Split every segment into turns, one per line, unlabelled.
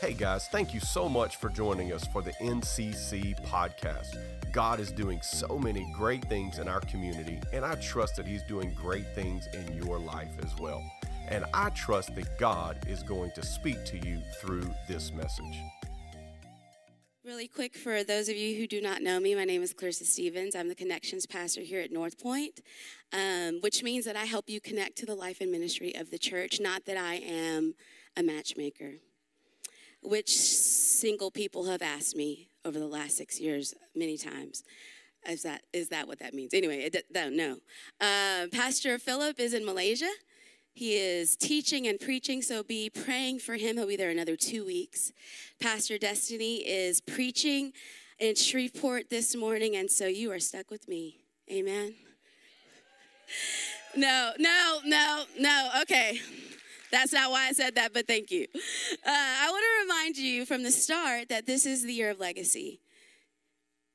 Hey guys, thank you so much for joining us for the NCC podcast. God is doing so many great things in our community, and I trust that He's doing great things in your life as well. And I trust that God is going to speak to you through this message.
Really quick for those of you who do not know me, my name is Clarissa Stephens. I'm the connections pastor here at North Point, um, which means that I help you connect to the life and ministry of the church, not that I am a matchmaker which single people have asked me over the last six years many times. Is that is that what that means? Anyway, it, don't know. Uh, Pastor Phillip is in Malaysia. He is teaching and preaching, so be praying for him. He'll be there another two weeks. Pastor Destiny is preaching in Shreveport this morning, and so you are stuck with me. Amen. No, no, no, no. Okay. That's not why I said that, but thank you. Uh, I want to remind you from the start that this is the year of legacy.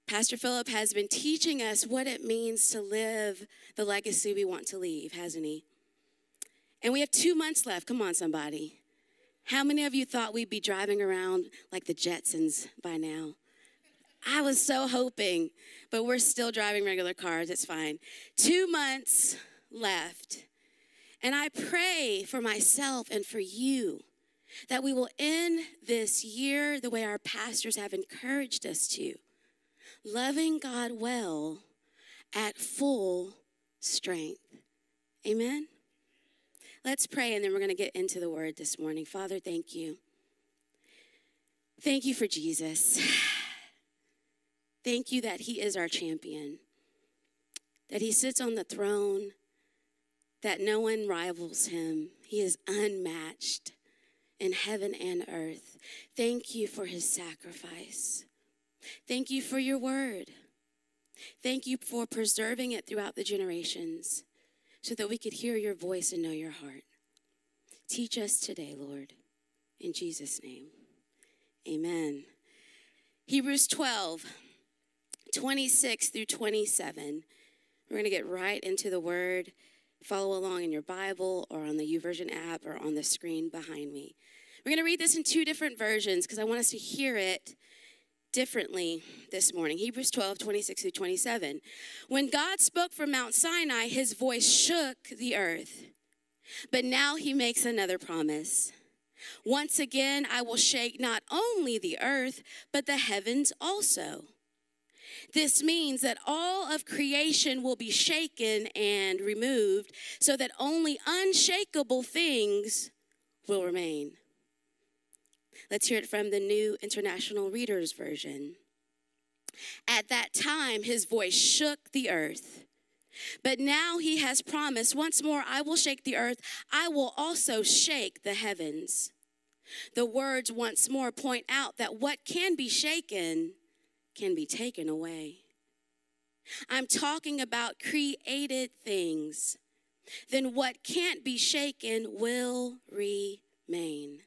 Pastor Phillip has been teaching us what it means to live the legacy we want to leave, hasn't he? And we have two months left. Come on, somebody. How many of you thought we'd be driving around like the Jetsons by now? I was so hoping, but we're still driving regular cars. It's fine. Two months left. And I pray for myself and for you that we will end this year the way our pastors have encouraged us to, loving God well at full strength. Amen. Let's pray and then we're going to get into the word this morning. Father, thank you. Thank you for Jesus. Thank you that he is our champion, that he sits on the throne that no one rivals him. He is unmatched in heaven and earth. Thank you for his sacrifice. Thank you for your word. Thank you for preserving it throughout the generations so that we could hear your voice and know your heart. Teach us today, Lord. In Jesus' name, amen. Hebrews 12, 26 through 27. We're going to get right into the word follow along in your Bible or on the YouVersion app or on the screen behind me. We're going to read this in two different versions because I want us to hear it differently this morning. Hebrews 12, 26 through 27. When God spoke from Mount Sinai, his voice shook the earth. But now he makes another promise. Once again, I will shake not only the earth, but the heavens also. This means that all of creation will be shaken and removed so that only unshakable things will remain. Let's hear it from the New International Reader's Version. At that time, his voice shook the earth. But now he has promised, once more, I will shake the earth. I will also shake the heavens. The words once more point out that what can be shaken can be taken away. I'm talking about created things. Then what can't be shaken will remain.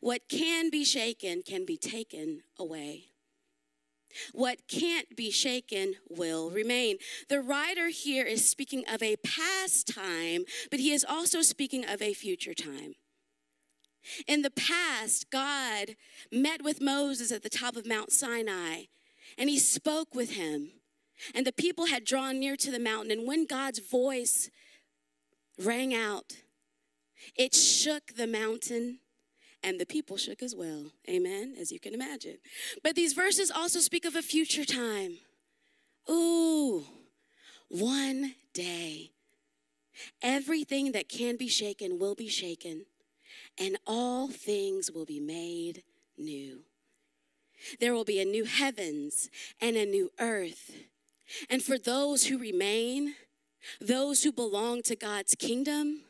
What can be shaken can be taken away. What can't be shaken will remain. The writer here is speaking of a past time, but he is also speaking of a future time. In the past, God met with Moses at the top of Mount Sinai and he spoke with him. And the people had drawn near to the mountain. And when God's voice rang out, it shook the mountain and the people shook as well. Amen, as you can imagine. But these verses also speak of a future time. Ooh, one day, everything that can be shaken will be shaken and all things will be made new. There will be a new heavens and a new earth. And for those who remain, those who belong to God's kingdom,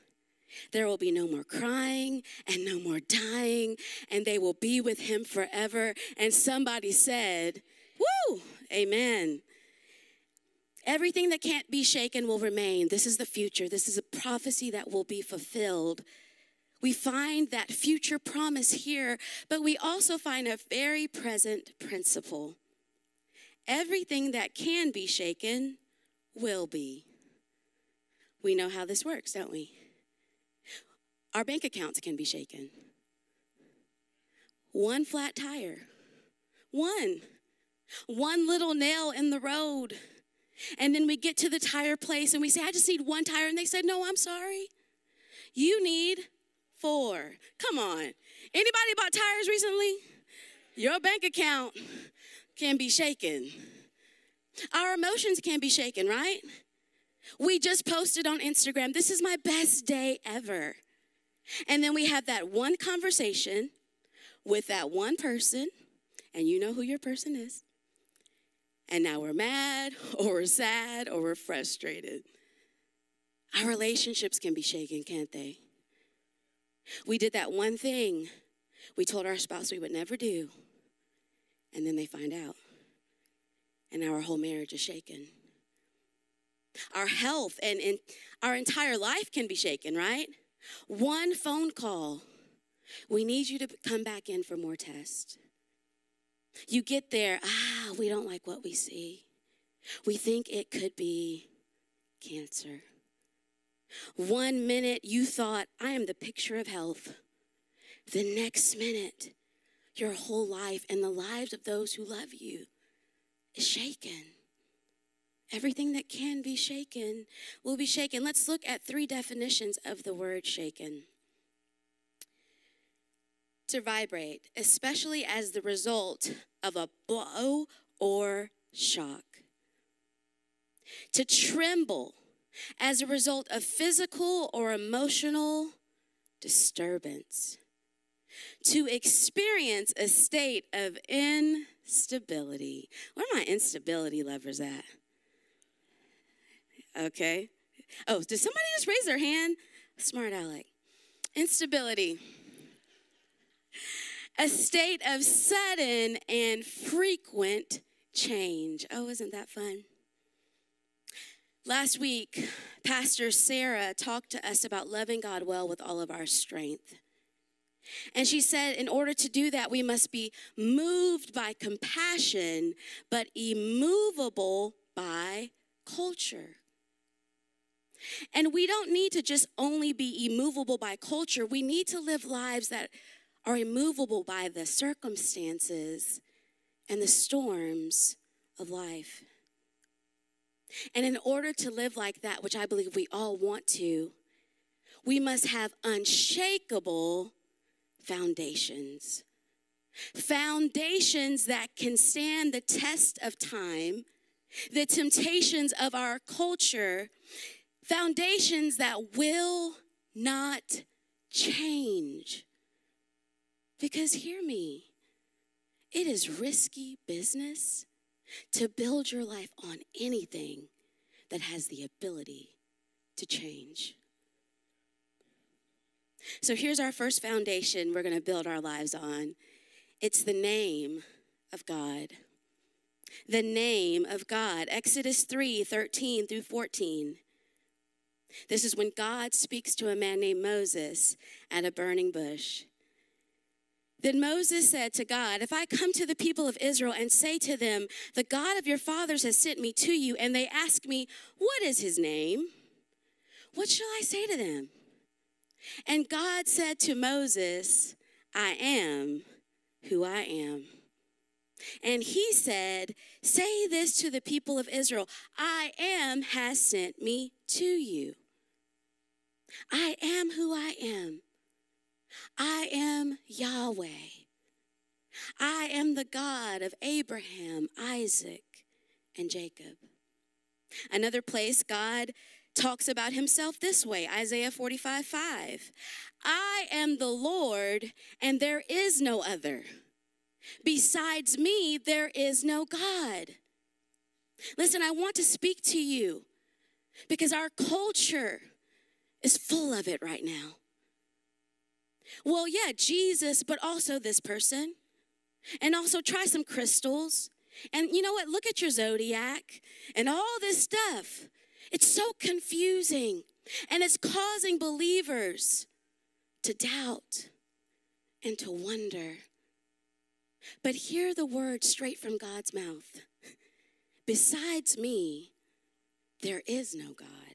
there will be no more crying and no more dying, and they will be with Him forever. And somebody said, Woo, amen. Everything that can't be shaken will remain. This is the future. This is a prophecy that will be fulfilled we find that future promise here, but we also find a very present principle. Everything that can be shaken will be. We know how this works, don't we? Our bank accounts can be shaken. one flat tire. One. One little nail in the road. And then we get to the tire place and we say, I just need one tire. And they said, No, I'm sorry. You need four. Come on. Anybody bought tires recently? Your bank account can be shaken. Our emotions can be shaken, right? We just posted on Instagram, this is my best day ever. And then we have that one conversation with that one person, and you know who your person is. And now we're mad, or we're sad, or we're frustrated. Our relationships can be shaken, can't they? We did that one thing we told our spouse we would never do, and then they find out. And our whole marriage is shaken. Our health and, and our entire life can be shaken, right? One phone call. We need you to come back in for more tests. You get there, ah, we don't like what we see. We think it could be cancer. One minute you thought, I am the picture of health. The next minute, your whole life and the lives of those who love you is shaken. Everything that can be shaken will be shaken. Let's look at three definitions of the word shaken. To vibrate, especially as the result of a blow or shock. To tremble as a result of physical or emotional disturbance. To experience a state of instability. Where are my instability lovers at? Okay. Oh, did somebody just raise their hand? Smart aleck. Instability. A state of sudden and frequent change. Oh, isn't that fun? Last week, Pastor Sarah talked to us about loving God well with all of our strength. And she said, in order to do that, we must be moved by compassion, but immovable by culture. And we don't need to just only be immovable by culture, we need to live lives that are immovable by the circumstances and the storms of life. And in order to live like that, which I believe we all want to, we must have unshakable foundations. Foundations that can stand the test of time, the temptations of our culture, foundations that will not change. Because hear me, it is risky business to build your life on anything that has the ability to change. So here's our first foundation we're going to build our lives on it's the name of God. The name of God. Exodus 3 13 through 14. This is when God speaks to a man named Moses at a burning bush. Then Moses said to God, If I come to the people of Israel and say to them, The God of your fathers has sent me to you, and they ask me, What is his name? What shall I say to them? And God said to Moses, I am who I am. And he said, Say this to the people of Israel I am has sent me to you. I am who I am. I am Yahweh. I am the God of Abraham, Isaac, and Jacob. Another place, God talks about himself this way Isaiah 45 5. I am the Lord, and there is no other. Besides me, there is no God. Listen, I want to speak to you because our culture is full of it right now. Well, yeah, Jesus, but also this person. And also try some crystals. And you know what? Look at your zodiac and all this stuff. It's so confusing and it's causing believers to doubt and to wonder. But hear the word straight from God's mouth. Besides me, there is no God.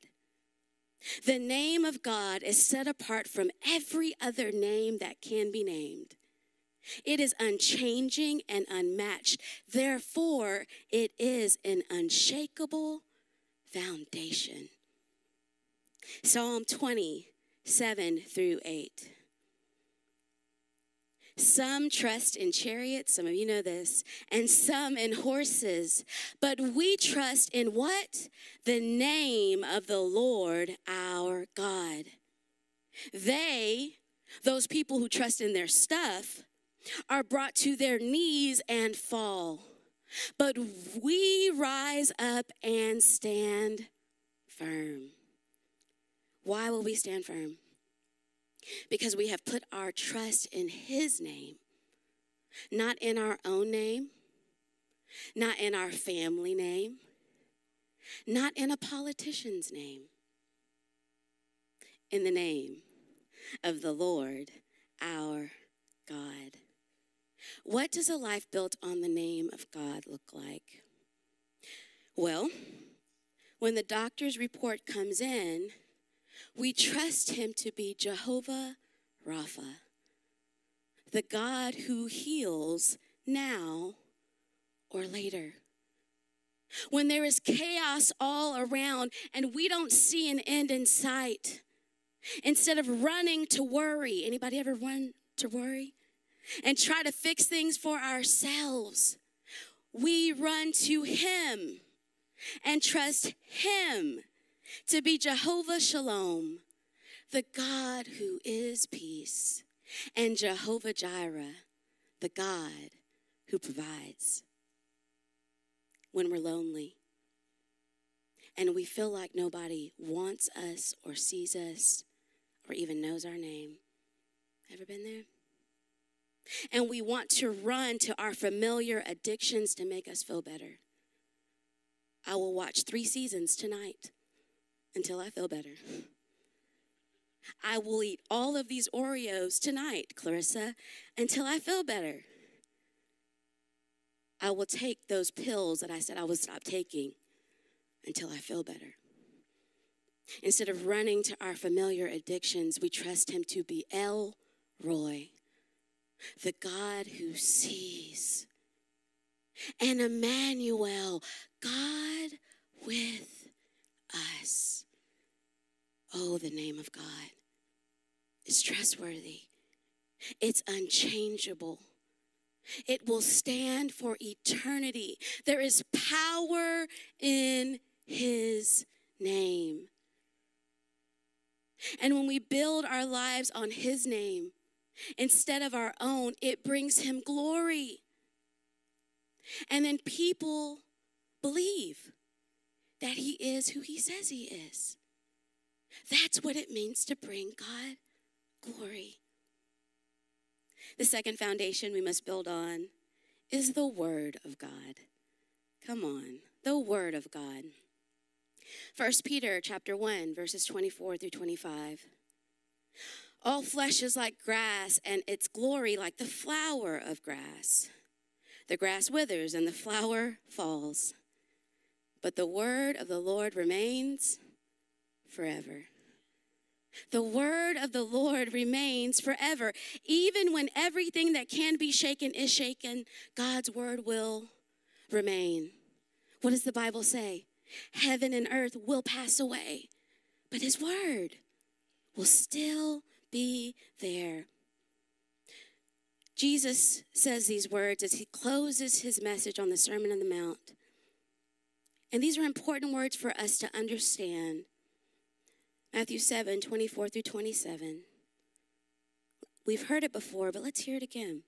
The name of God is set apart from every other name that can be named. It is unchanging and unmatched. Therefore, it is an unshakable foundation. Psalm 27 through 8. Some trust in chariots, some of you know this, and some in horses. But we trust in what? The name of the Lord our God. They, those people who trust in their stuff, are brought to their knees and fall. But we rise up and stand firm. Why will we stand firm? Because we have put our trust in His name, not in our own name, not in our family name, not in a politician's name, in the name of the Lord our God. What does a life built on the name of God look like? Well, when the doctor's report comes in, we trust him to be Jehovah Rapha, the God who heals now or later. When there is chaos all around and we don't see an end in sight, instead of running to worry, anybody ever run to worry? And try to fix things for ourselves. We run to him and trust him to be Jehovah Shalom, the God who is peace, and Jehovah Jireh, the God who provides. When we're lonely and we feel like nobody wants us or sees us or even knows our name. Ever been there? And we want to run to our familiar addictions to make us feel better. I will watch three seasons tonight until I feel better. I will eat all of these Oreos tonight, Clarissa, until I feel better. I will take those pills that I said I would stop taking until I feel better. Instead of running to our familiar addictions, we trust Him to be El Roi, the God who sees, and Emmanuel, God with. Oh, the name of God is trustworthy, it's unchangeable. It will stand for eternity. There is power in his name. And when we build our lives on his name instead of our own, it brings him glory. And then people believe that he is who he says he is. That's what it means to bring God glory. The second foundation we must build on is the Word of God. Come on, the Word of God. 1 Peter chapter 1 verses 24 through 25. All flesh is like grass and its glory like the flower of grass. The grass withers and the flower falls, but the word of the Lord remains forever. The word of the Lord remains forever. Even when everything that can be shaken is shaken, God's word will remain. What does the Bible say? Heaven and earth will pass away, but his word will still be there. Jesus says these words as he closes his message on the Sermon on the Mount. And these are important words for us to understand Matthew 7 24 through 27. We've heard it before, but let's hear it again.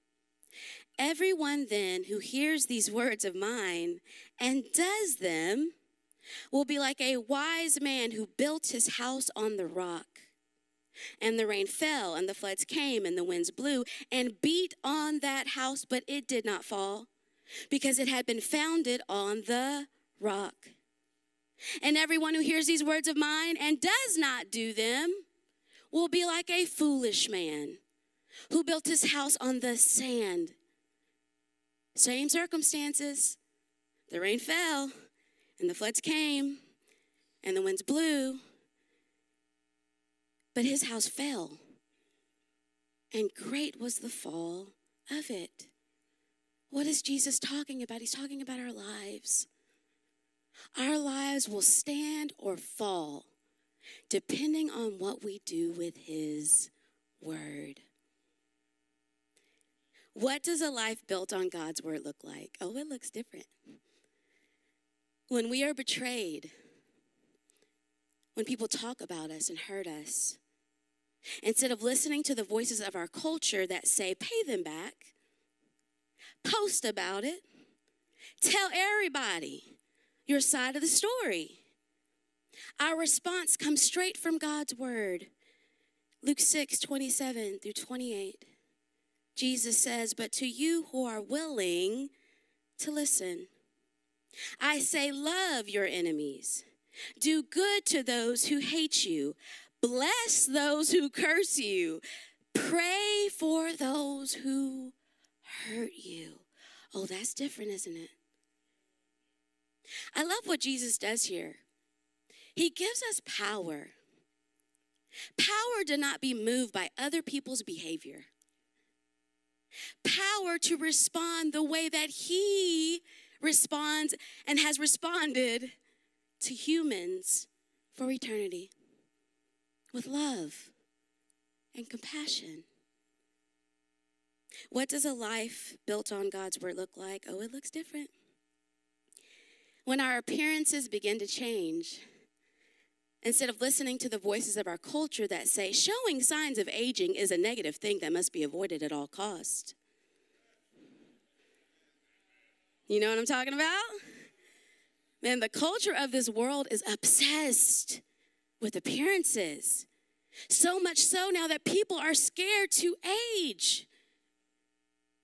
Everyone then who hears these words of mine and does them will be like a wise man who built his house on the rock. And the rain fell, and the floods came, and the winds blew and beat on that house, but it did not fall because it had been founded on the rock. And everyone who hears these words of mine and does not do them will be like a foolish man who built his house on the sand. Same circumstances. The rain fell, and the floods came, and the winds blew. But his house fell, and great was the fall of it. What is Jesus talking about? He's talking about our lives. Our lives will stand or fall depending on what we do with His Word. What does a life built on God's Word look like? Oh, it looks different. When we are betrayed, when people talk about us and hurt us, instead of listening to the voices of our culture that say, pay them back, post about it, tell everybody your side of the story. Our response comes straight from God's word. Luke 6, 27 through 28. Jesus says, But to you who are willing to listen, I say, love your enemies, do good to those who hate you, bless those who curse you, pray for those who hurt you. Oh, that's different, isn't it? I love what Jesus does here. He gives us power. Power to not be moved by other people's behavior. Power to respond the way that He responds and has responded to humans for eternity with love and compassion. What does a life built on God's word look like? Oh, it looks different. When our appearances begin to change, instead of listening to the voices of our culture that say showing signs of aging is a negative thing that must be avoided at all costs. You know what I'm talking about? Man, the culture of this world is obsessed with appearances. So much so now that people are scared to age,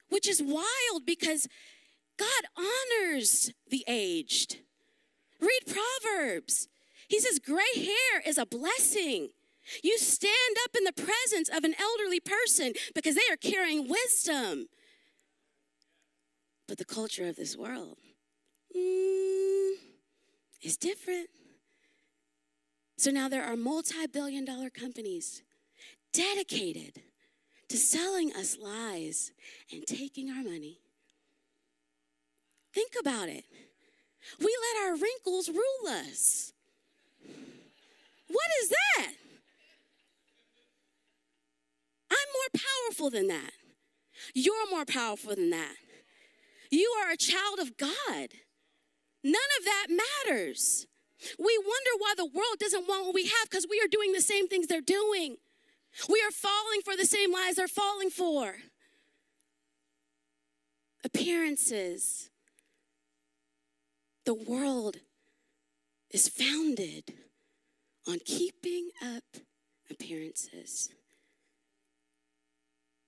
which is wild because God honors the aged. Read Proverbs. He says, Gray hair is a blessing. You stand up in the presence of an elderly person because they are carrying wisdom. But the culture of this world mm, is different. So now there are multi billion dollar companies dedicated to selling us lies and taking our money. Think about it. We let our wrinkles rule us. What is that? I'm more powerful than that. You're more powerful than that. You are a child of God. None of that matters. We wonder why the world doesn't want what we have because we are doing the same things they're doing. We are falling for the same lies they're falling for. Appearances. The world is founded on keeping up appearances.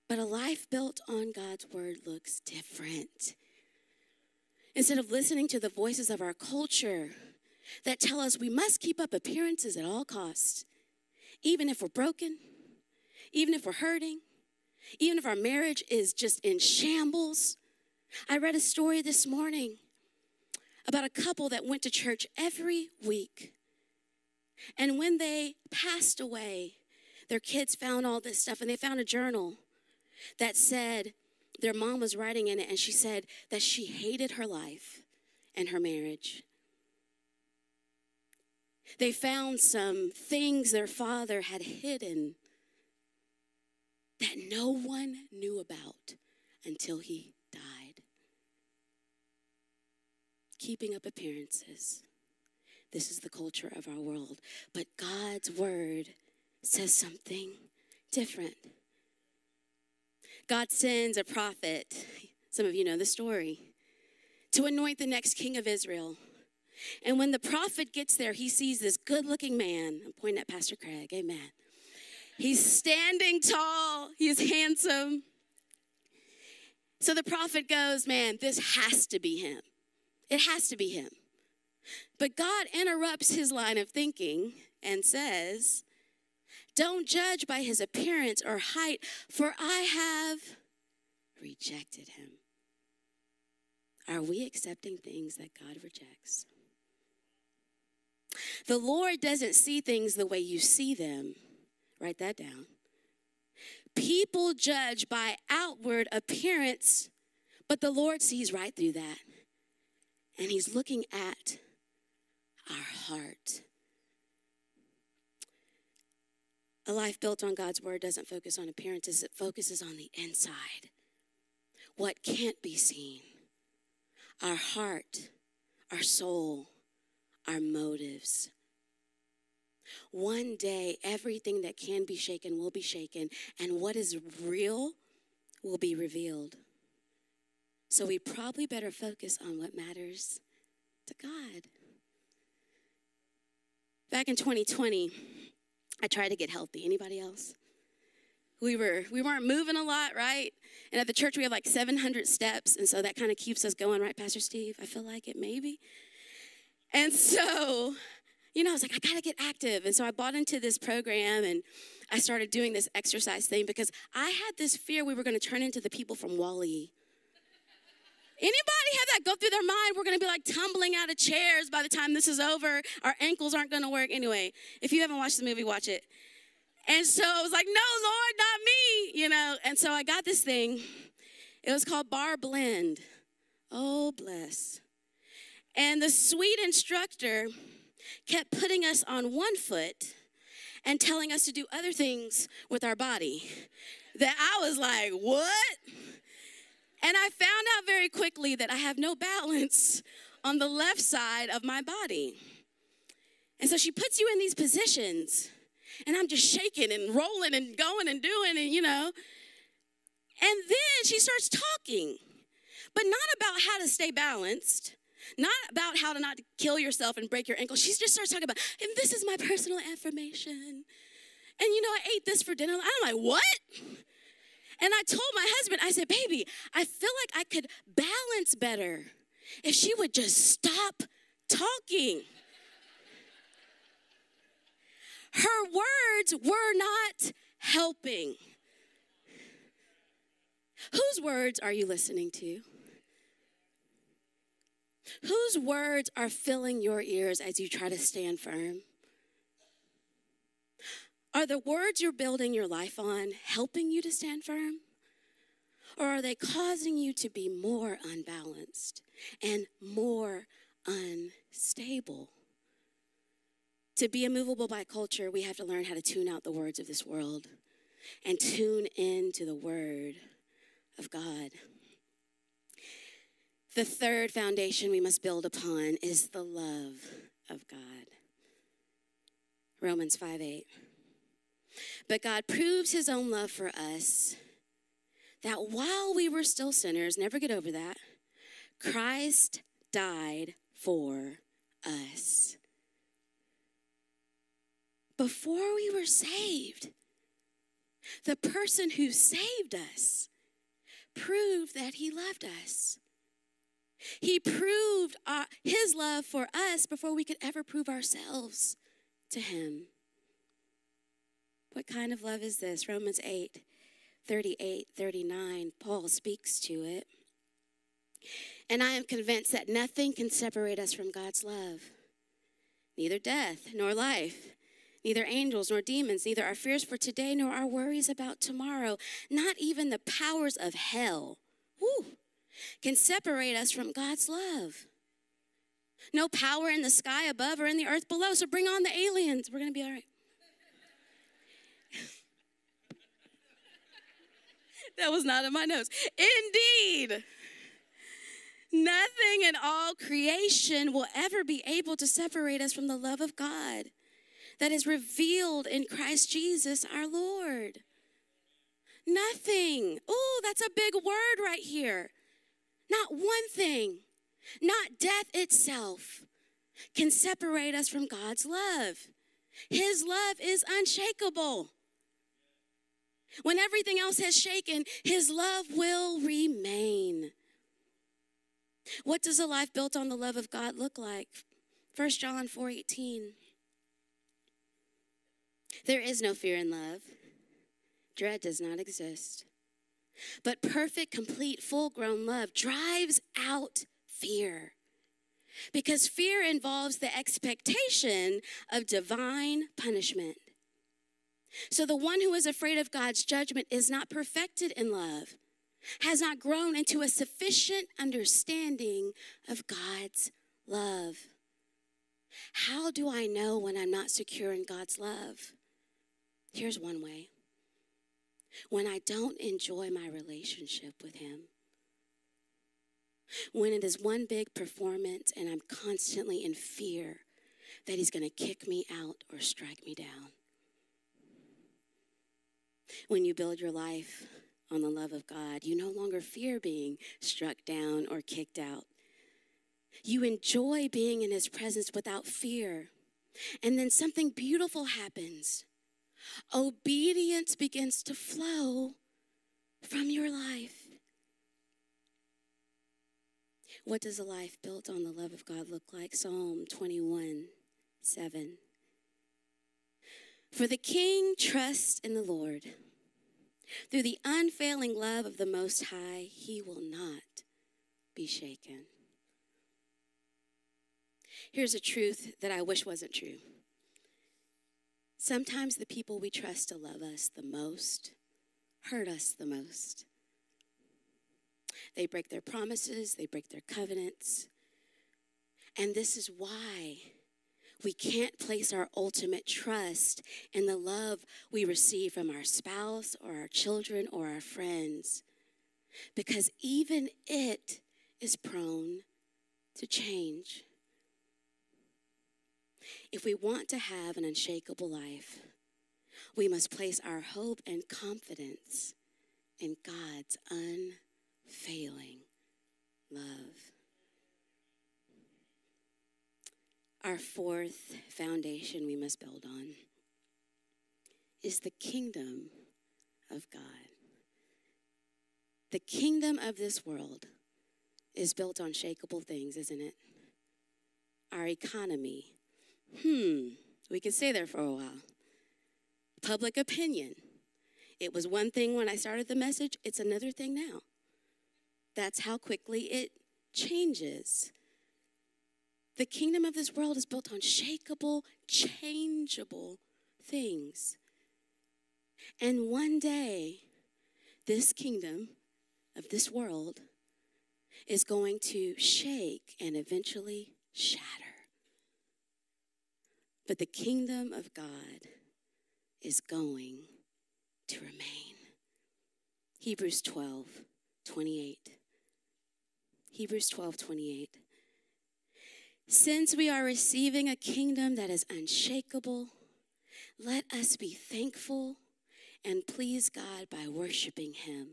But a life built on God's word looks different. Instead of listening to the voices of our culture that tell us we must keep up appearances at all costs, even if we're broken, even if we're hurting, even if our marriage is just in shambles. I read a story this morning about a couple that went to church every week. And when they passed away, their kids found all this stuff and they found a journal that said their mom was writing in it and she said that she hated her life and her marriage. They found some things their father had hidden that no one knew about until he died. Keeping up appearances. This is the culture of our world. But God's word says something different. God sends a prophet, some of you know the story, to anoint the next king of Israel. And when the prophet gets there, he sees this good looking man. I'm pointing at Pastor Craig, amen. He's standing tall, he's handsome. So the prophet goes, Man, this has to be him. It has to be him. But God interrupts his line of thinking and says, Don't judge by his appearance or height, for I have rejected him. Are we accepting things that God rejects? The Lord doesn't see things the way you see them. Write that down. People judge by outward appearance, but the Lord sees right through that. And He's looking at our heart. A life built on God's word doesn't focus on appearances, it focuses on the inside. What can't be seen. Our heart, our soul, our motives. One day, everything that can be shaken will be shaken, and what is real will be revealed. So we probably better focus on what matters to God. Back in 2020, I tried to get healthy. Anybody else? We were we weren't moving a lot, right? And at the church we have like 700 steps, and so that kind of keeps us going, right, Pastor Steve? I feel like it maybe. And so, you know, I was like, I gotta get active. And so I bought into this program and I started doing this exercise thing because I had this fear we were gonna turn into the people from WALL-E. Anybody have that go through their mind? We're gonna be like tumbling out of chairs by the time this is over. Our ankles aren't gonna work. Anyway, if you haven't watched the movie, watch it. And so I was like, no, Lord, not me, you know. And so I got this thing. It was called Barre Blend. Oh, bless. And the sweet instructor kept putting us on one foot and telling us to do other things with our body. That I was like, what? And I found out very quickly that I have no balance on the left side of my body. And so she puts you in these positions, and I'm just shaking and rolling and going and doing, and you know. And then she starts talking, but not about how to stay balanced, not about how to not kill yourself and break your ankle. She just starts talking about, and this is my personal affirmation. And you know, I ate this for dinner. I'm like, what? And I told my husband, I said, baby, I feel like I could balance better if she would just stop talking. Her words were not helping. Whose words are you listening to? Whose words are filling your ears as you try to stand firm? Are the words you're building your life on helping you to stand firm? Or are they causing you to be more unbalanced and more unstable? To be immovable by culture, we have to learn how to tune out the words of this world and tune into the word of God. The third foundation we must build upon is the love of God. Romans 5 8. But God proves his own love for us that while we were still sinners, never get over that, Christ died for us. Before we were saved, the person who saved us proved that he loved us. He proved our, his love for us before we could ever prove ourselves to him. What kind of love is this? Romans 8, 38, 39, Paul speaks to it. And I am convinced that nothing can separate us from God's love. Neither death nor life, neither angels nor demons, neither our fears for today nor our worries about tomorrow, not even the powers of hell, whew, can separate us from God's love. No power in the sky above or in the earth below. So bring on the aliens. We're going to be all right. That was not in my notes. Indeed, nothing in all creation will ever be able to separate us from the love of God that is revealed in Christ Jesus our Lord. Nothing. Oh, that's a big word right here. Not one thing, not death itself, can separate us from God's love. His love is unshakable. When everything else has shaken, his love will remain. What does a life built on the love of God look like? 1 John 4:18. There is no fear in love. Dread does not exist. But perfect, complete, full-grown love drives out fear. Because fear involves the expectation of divine punishment. So the one who is afraid of God's judgment is not perfected in love, has not grown into a sufficient understanding of God's love. How do I know when I'm not secure in God's love? Here's one way when I don't enjoy my relationship with Him. When it is one big performance and I'm constantly in fear that He's going to kick me out or strike me down. When you build your life on the love of God, you no longer fear being struck down or kicked out. You enjoy being in His presence without fear. And then something beautiful happens. Obedience begins to flow from your life. What does a life built on the love of God look like? Psalm 21 7. For the king trusts in the Lord. Through the unfailing love of the Most High, he will not be shaken. Here's a truth that I wish wasn't true. Sometimes the people we trust to love us the most hurt us the most. They break their promises, they break their covenants. And this is why we can't place our ultimate trust in the love we receive from our spouse or our children or our friends, because even it is prone to change. If we want to have an unshakable life, we must place our hope and confidence in God's unfailing love. Our fourth foundation we must build on is the kingdom of God. The kingdom of this world is built on shakable things, isn't it? Our economy. Hmm, we can stay there for a while. Public opinion. It was one thing when I started the message, it's another thing now. That's how quickly it changes. The kingdom of this world is built on shakable, changeable things. And one day, this kingdom of this world is going to shake and eventually shatter. But the kingdom of God is going to remain. Hebrews 12, 28. Hebrews 12, 28. Since we are receiving a kingdom that is unshakable, let us be thankful and please God by worshiping Him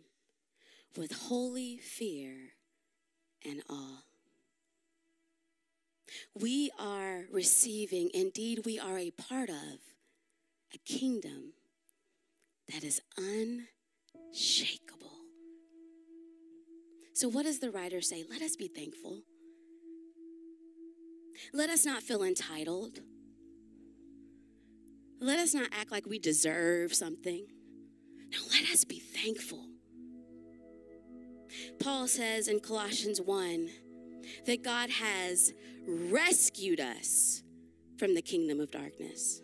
with holy fear and awe. We are receiving, indeed, we are a part of a kingdom that is unshakable. So, what does the writer say? Let us be thankful. Let us not feel entitled. Let us not act like we deserve something. No, let us be thankful. Paul says in Colossians 1 that God has rescued us from the kingdom of darkness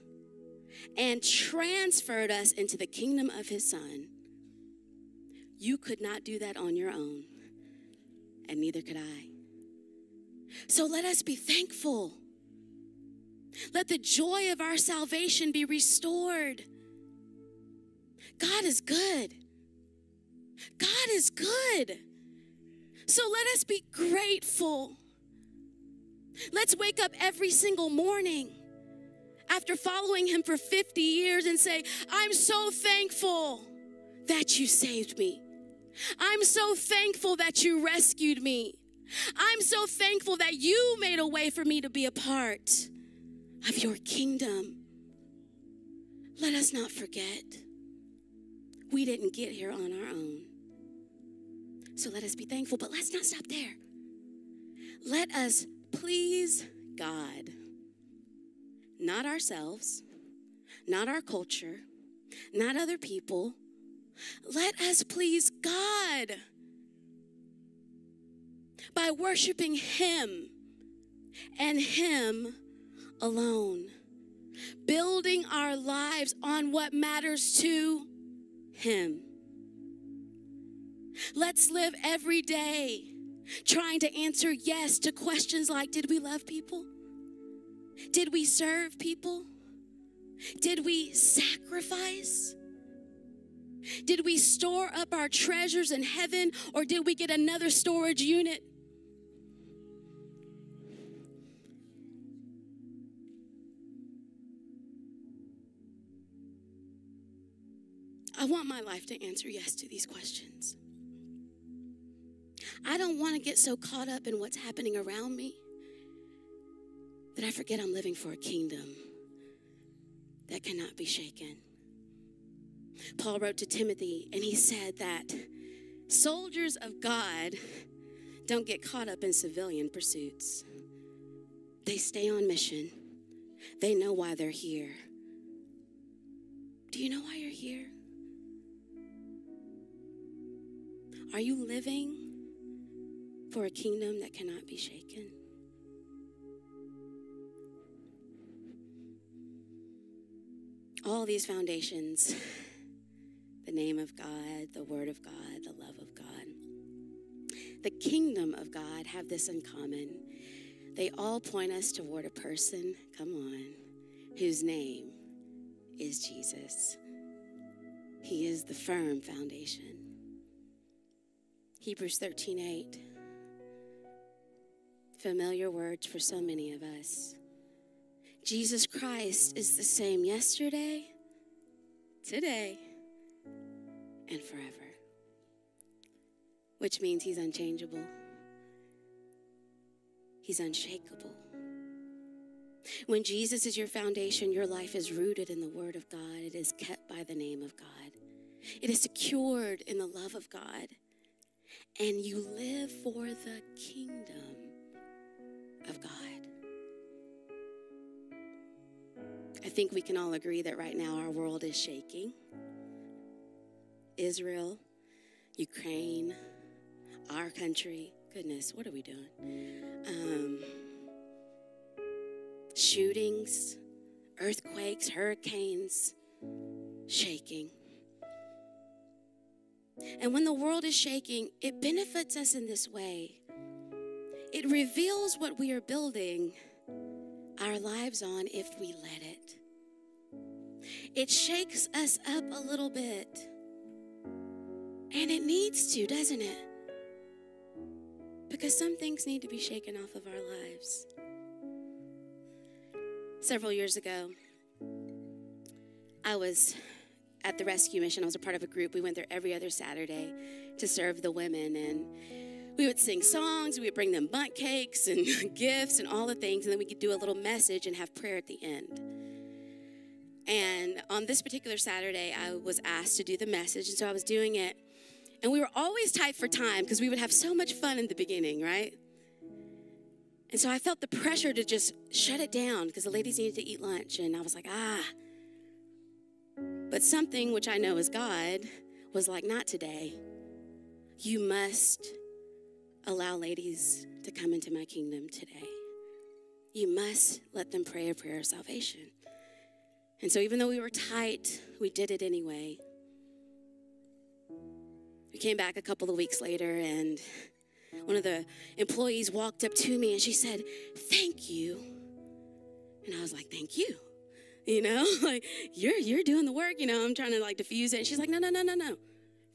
and transferred us into the kingdom of his son. You could not do that on your own, and neither could I. So let us be thankful. Let the joy of our salvation be restored. God is good. God is good. So let us be grateful. Let's wake up every single morning after following Him for 50 years and say, I'm so thankful that you saved me. I'm so thankful that you rescued me. I'm so thankful that you made a way for me to be a part of your kingdom. Let us not forget, we didn't get here on our own. So let us be thankful, but let's not stop there. Let us please God, not ourselves, not our culture, not other people. Let us please God by worshiping Him and Him alone. building our lives on what matters to Him. Let's live every day trying to answer yes to questions like Did we love people? Did we serve people? Did we sacrifice? Did we store up our treasures in heaven or did we get another storage unit? I want my life to answer yes to these questions. I don't want to get so caught up in what's happening around me that I forget I'm living for a kingdom that cannot be shaken. Paul wrote to Timothy and he said that soldiers of God don't get caught up in civilian pursuits, they stay on mission, they know why they're here. Do you know why you're here? Are you living for a kingdom that cannot be shaken? All these foundations the name of God, the Word of God, the love of God, the kingdom of God have this in common. They all point us toward a person, come on, whose name is Jesus. He is the firm foundation. Hebrews 13 8. Familiar words for so many of us. Jesus Christ is the same yesterday, today, and forever, which means he's unchangeable, he's unshakable. When Jesus is your foundation, your life is rooted in the Word of God. It is kept by the name of God. It is secured in the love of God. And you live for the kingdom of God. I think we can all agree that right now our world is shaking. Israel, Ukraine, our country. Goodness, what are we doing? Um, shootings, earthquakes, hurricanes, shaking. And when the world is shaking, it benefits us in this way. It reveals what we are building our lives on if we let it. It shakes us up a little bit. And it needs to, doesn't it? Because some things need to be shaken off of our lives. Several years ago, I was at the rescue mission. I was a part of a group. We went there every other Saturday to serve the women. And we would sing songs, we would bring them Bundt cakes and gifts and all the things. And then we could do a little message and have prayer at the end. And on this particular Saturday, I was asked to do the message. And so I was doing it. And we were always tight for time because we would have so much fun in the beginning, right? And so I felt the pressure to just shut it down because the ladies needed to eat lunch. And I was like, ah. But something which I know is God was like, not today. You must allow ladies to come into my kingdom today. You must let them pray a prayer of salvation. And so, even though we were tight, we did it anyway. We came back a couple of weeks later, and one of the employees walked up to me and she said, Thank you. And I was like, Thank you. You know, like you're you're doing the work, you know, I'm trying to like diffuse it. And she's like, No, no, no, no, no.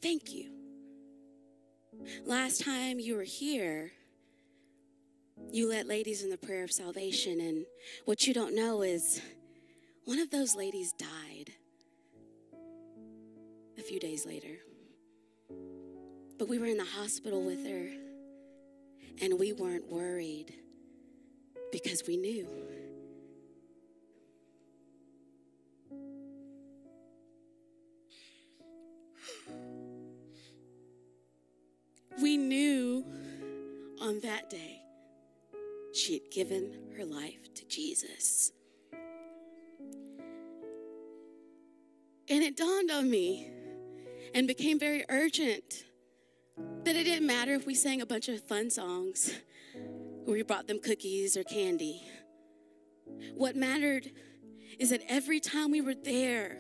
Thank you. Last time you were here, you led ladies in the prayer of salvation, and what you don't know is one of those ladies died a few days later. But we were in the hospital with her, and we weren't worried because we knew. We knew on that day she had given her life to Jesus. And it dawned on me and became very urgent that it didn't matter if we sang a bunch of fun songs or we brought them cookies or candy. What mattered is that every time we were there,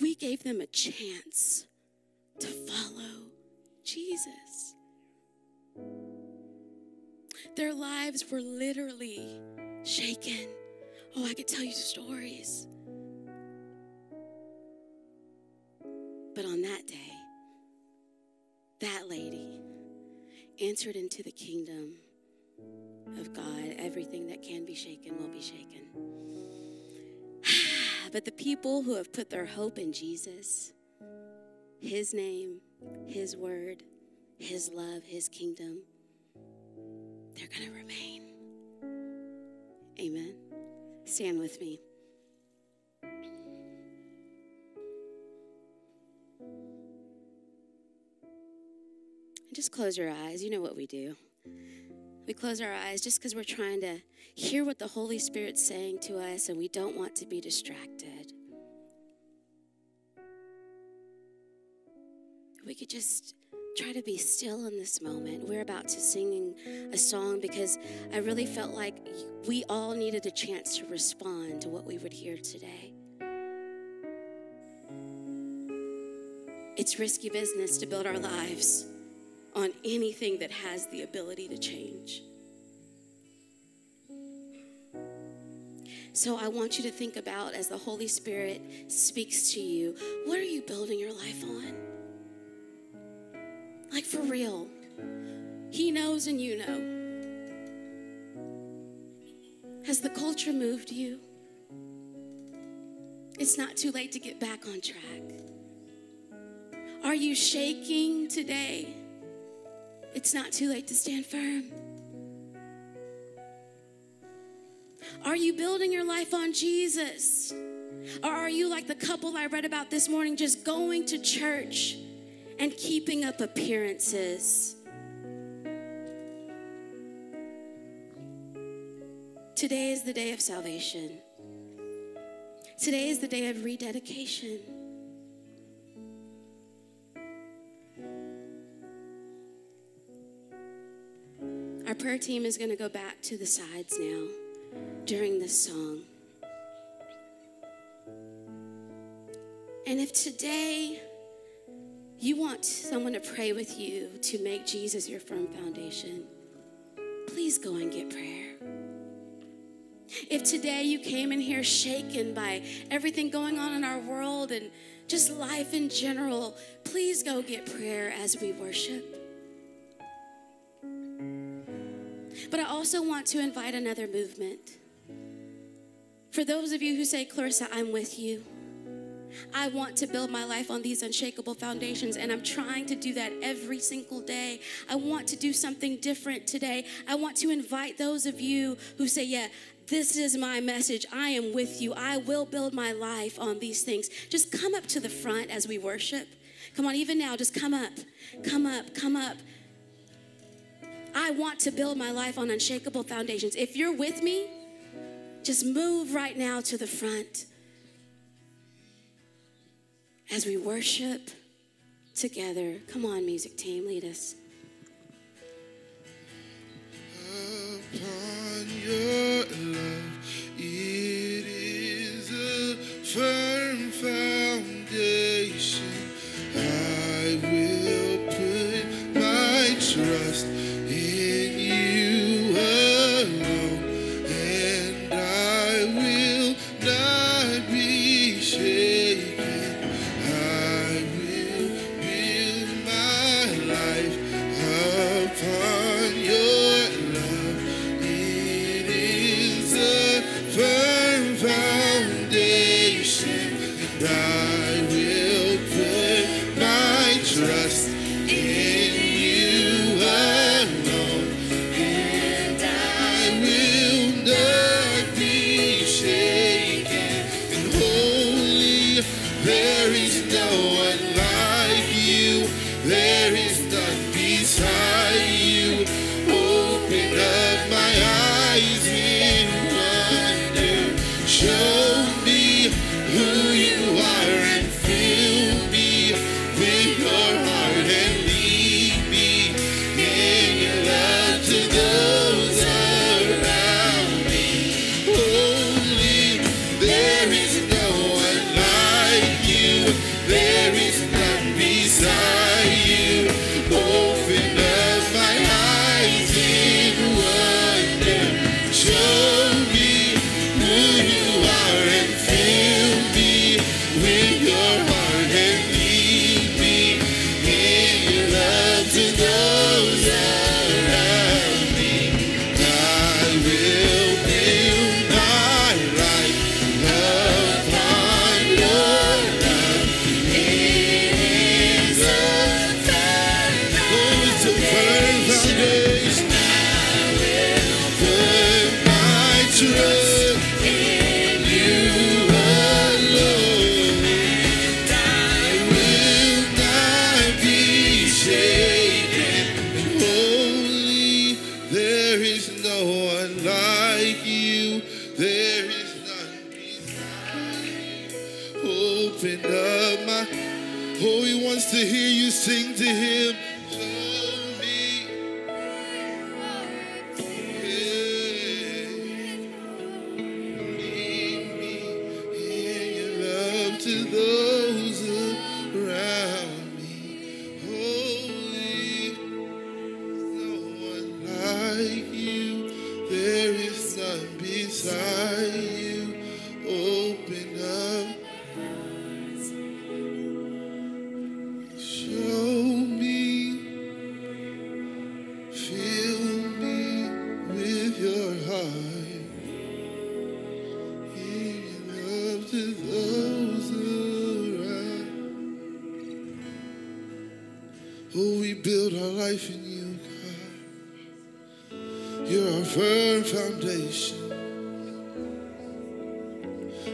we gave them a chance to follow Jesus. Their lives were literally shaken. Oh, I could tell you stories. But on that day, that lady entered into the kingdom of God. Everything that can be shaken will be shaken. but the people who have put their hope in Jesus, His name, His word, His love, His kingdom, they're going to remain. Amen. Stand with me. Just close your eyes. You know what we do. We close our eyes just because we're trying to hear what the Holy Spirit's saying to us and we don't want to be distracted. We could just try to be still in this moment. We're about to sing a song because I really felt like we all needed a chance to respond to what we would hear today. It's risky business to build our lives on anything that has the ability to change. So I want you to think about as the Holy Spirit speaks to you, what are you building your life on? For real. He knows and you know. Has the culture moved you? It's not too late to get back on track. Are you shaking today? It's not too late to stand firm. Are you building your life on Jesus? Or are you like the couple I read about this morning, just going to church and keeping up appearances? Today is the day of salvation. Today is the day of rededication. Our prayer team is going to go back to the sides now during this song. And if today you want someone to pray with you to make Jesus your firm foundation, please go and get prayer. If today you came in here shaken by everything going on in our world and just life in general, please go get prayer as we worship. But I also want to invite another movement. For those of you who say, Clarrissa, I'm with you. I want to build my life on these unshakable foundations, and I'm trying to do that every single day. I want to do something different today. I want to invite those of you who say, Yeah, this is my message. I am with you. I will build my life on these things. Just come up to the front as we worship. Come on, even now, just come up, come up, come up. I want to build my life on unshakable foundations. If you're with me, just move right now to the front as we worship together. Come on, music team, lead us.
Upon your love, it is a firm.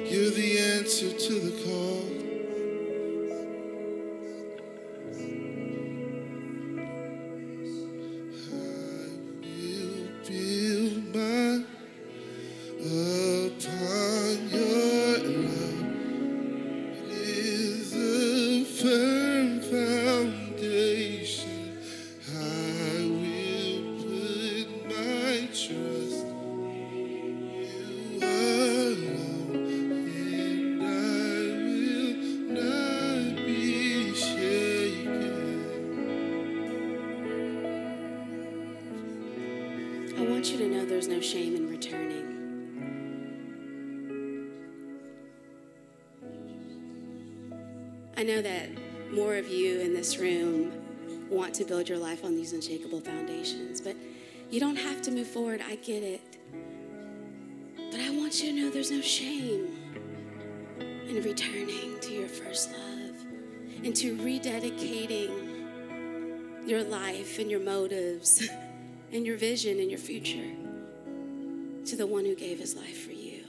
You're the answer to the call.
You don't have to move forward. I get it. But I want you to know there's no shame in returning to your first love and to rededicating your life and your motives and your vision and your future to the one who gave his life for you.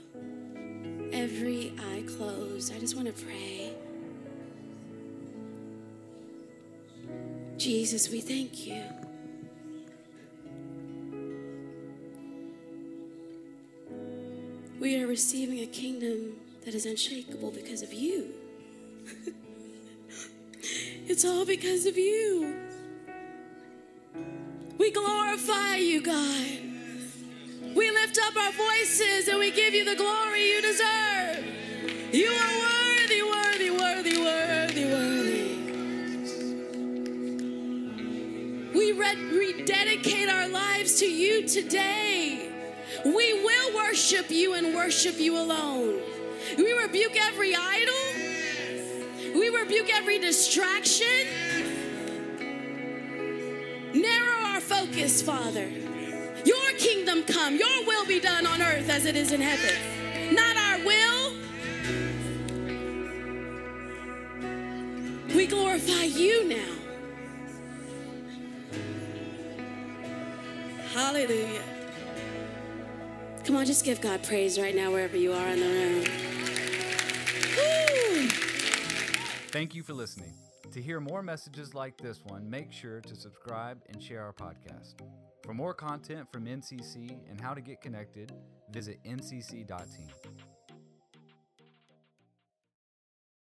Every eye closed, I just want to pray. Jesus, we thank you. We are receiving a kingdom that is unshakable because of you. it's all because of you. We glorify you, God. We lift up our voices and we give you the glory you deserve. You are worthy, worthy, worthy, worthy, worthy. We rededicate our lives to you today. We will worship you and worship you alone. We rebuke every idol. We rebuke every distraction. Narrow our focus, Father. Your kingdom come, your will be done on earth as it is in heaven. Not our will. We glorify you now. Hallelujah. On, just give God praise right now, wherever you are in the room.
Thank you for listening. To hear more messages like this one, make sure to subscribe and share our podcast. For more content from NCC and how to get connected, visit ncc.team.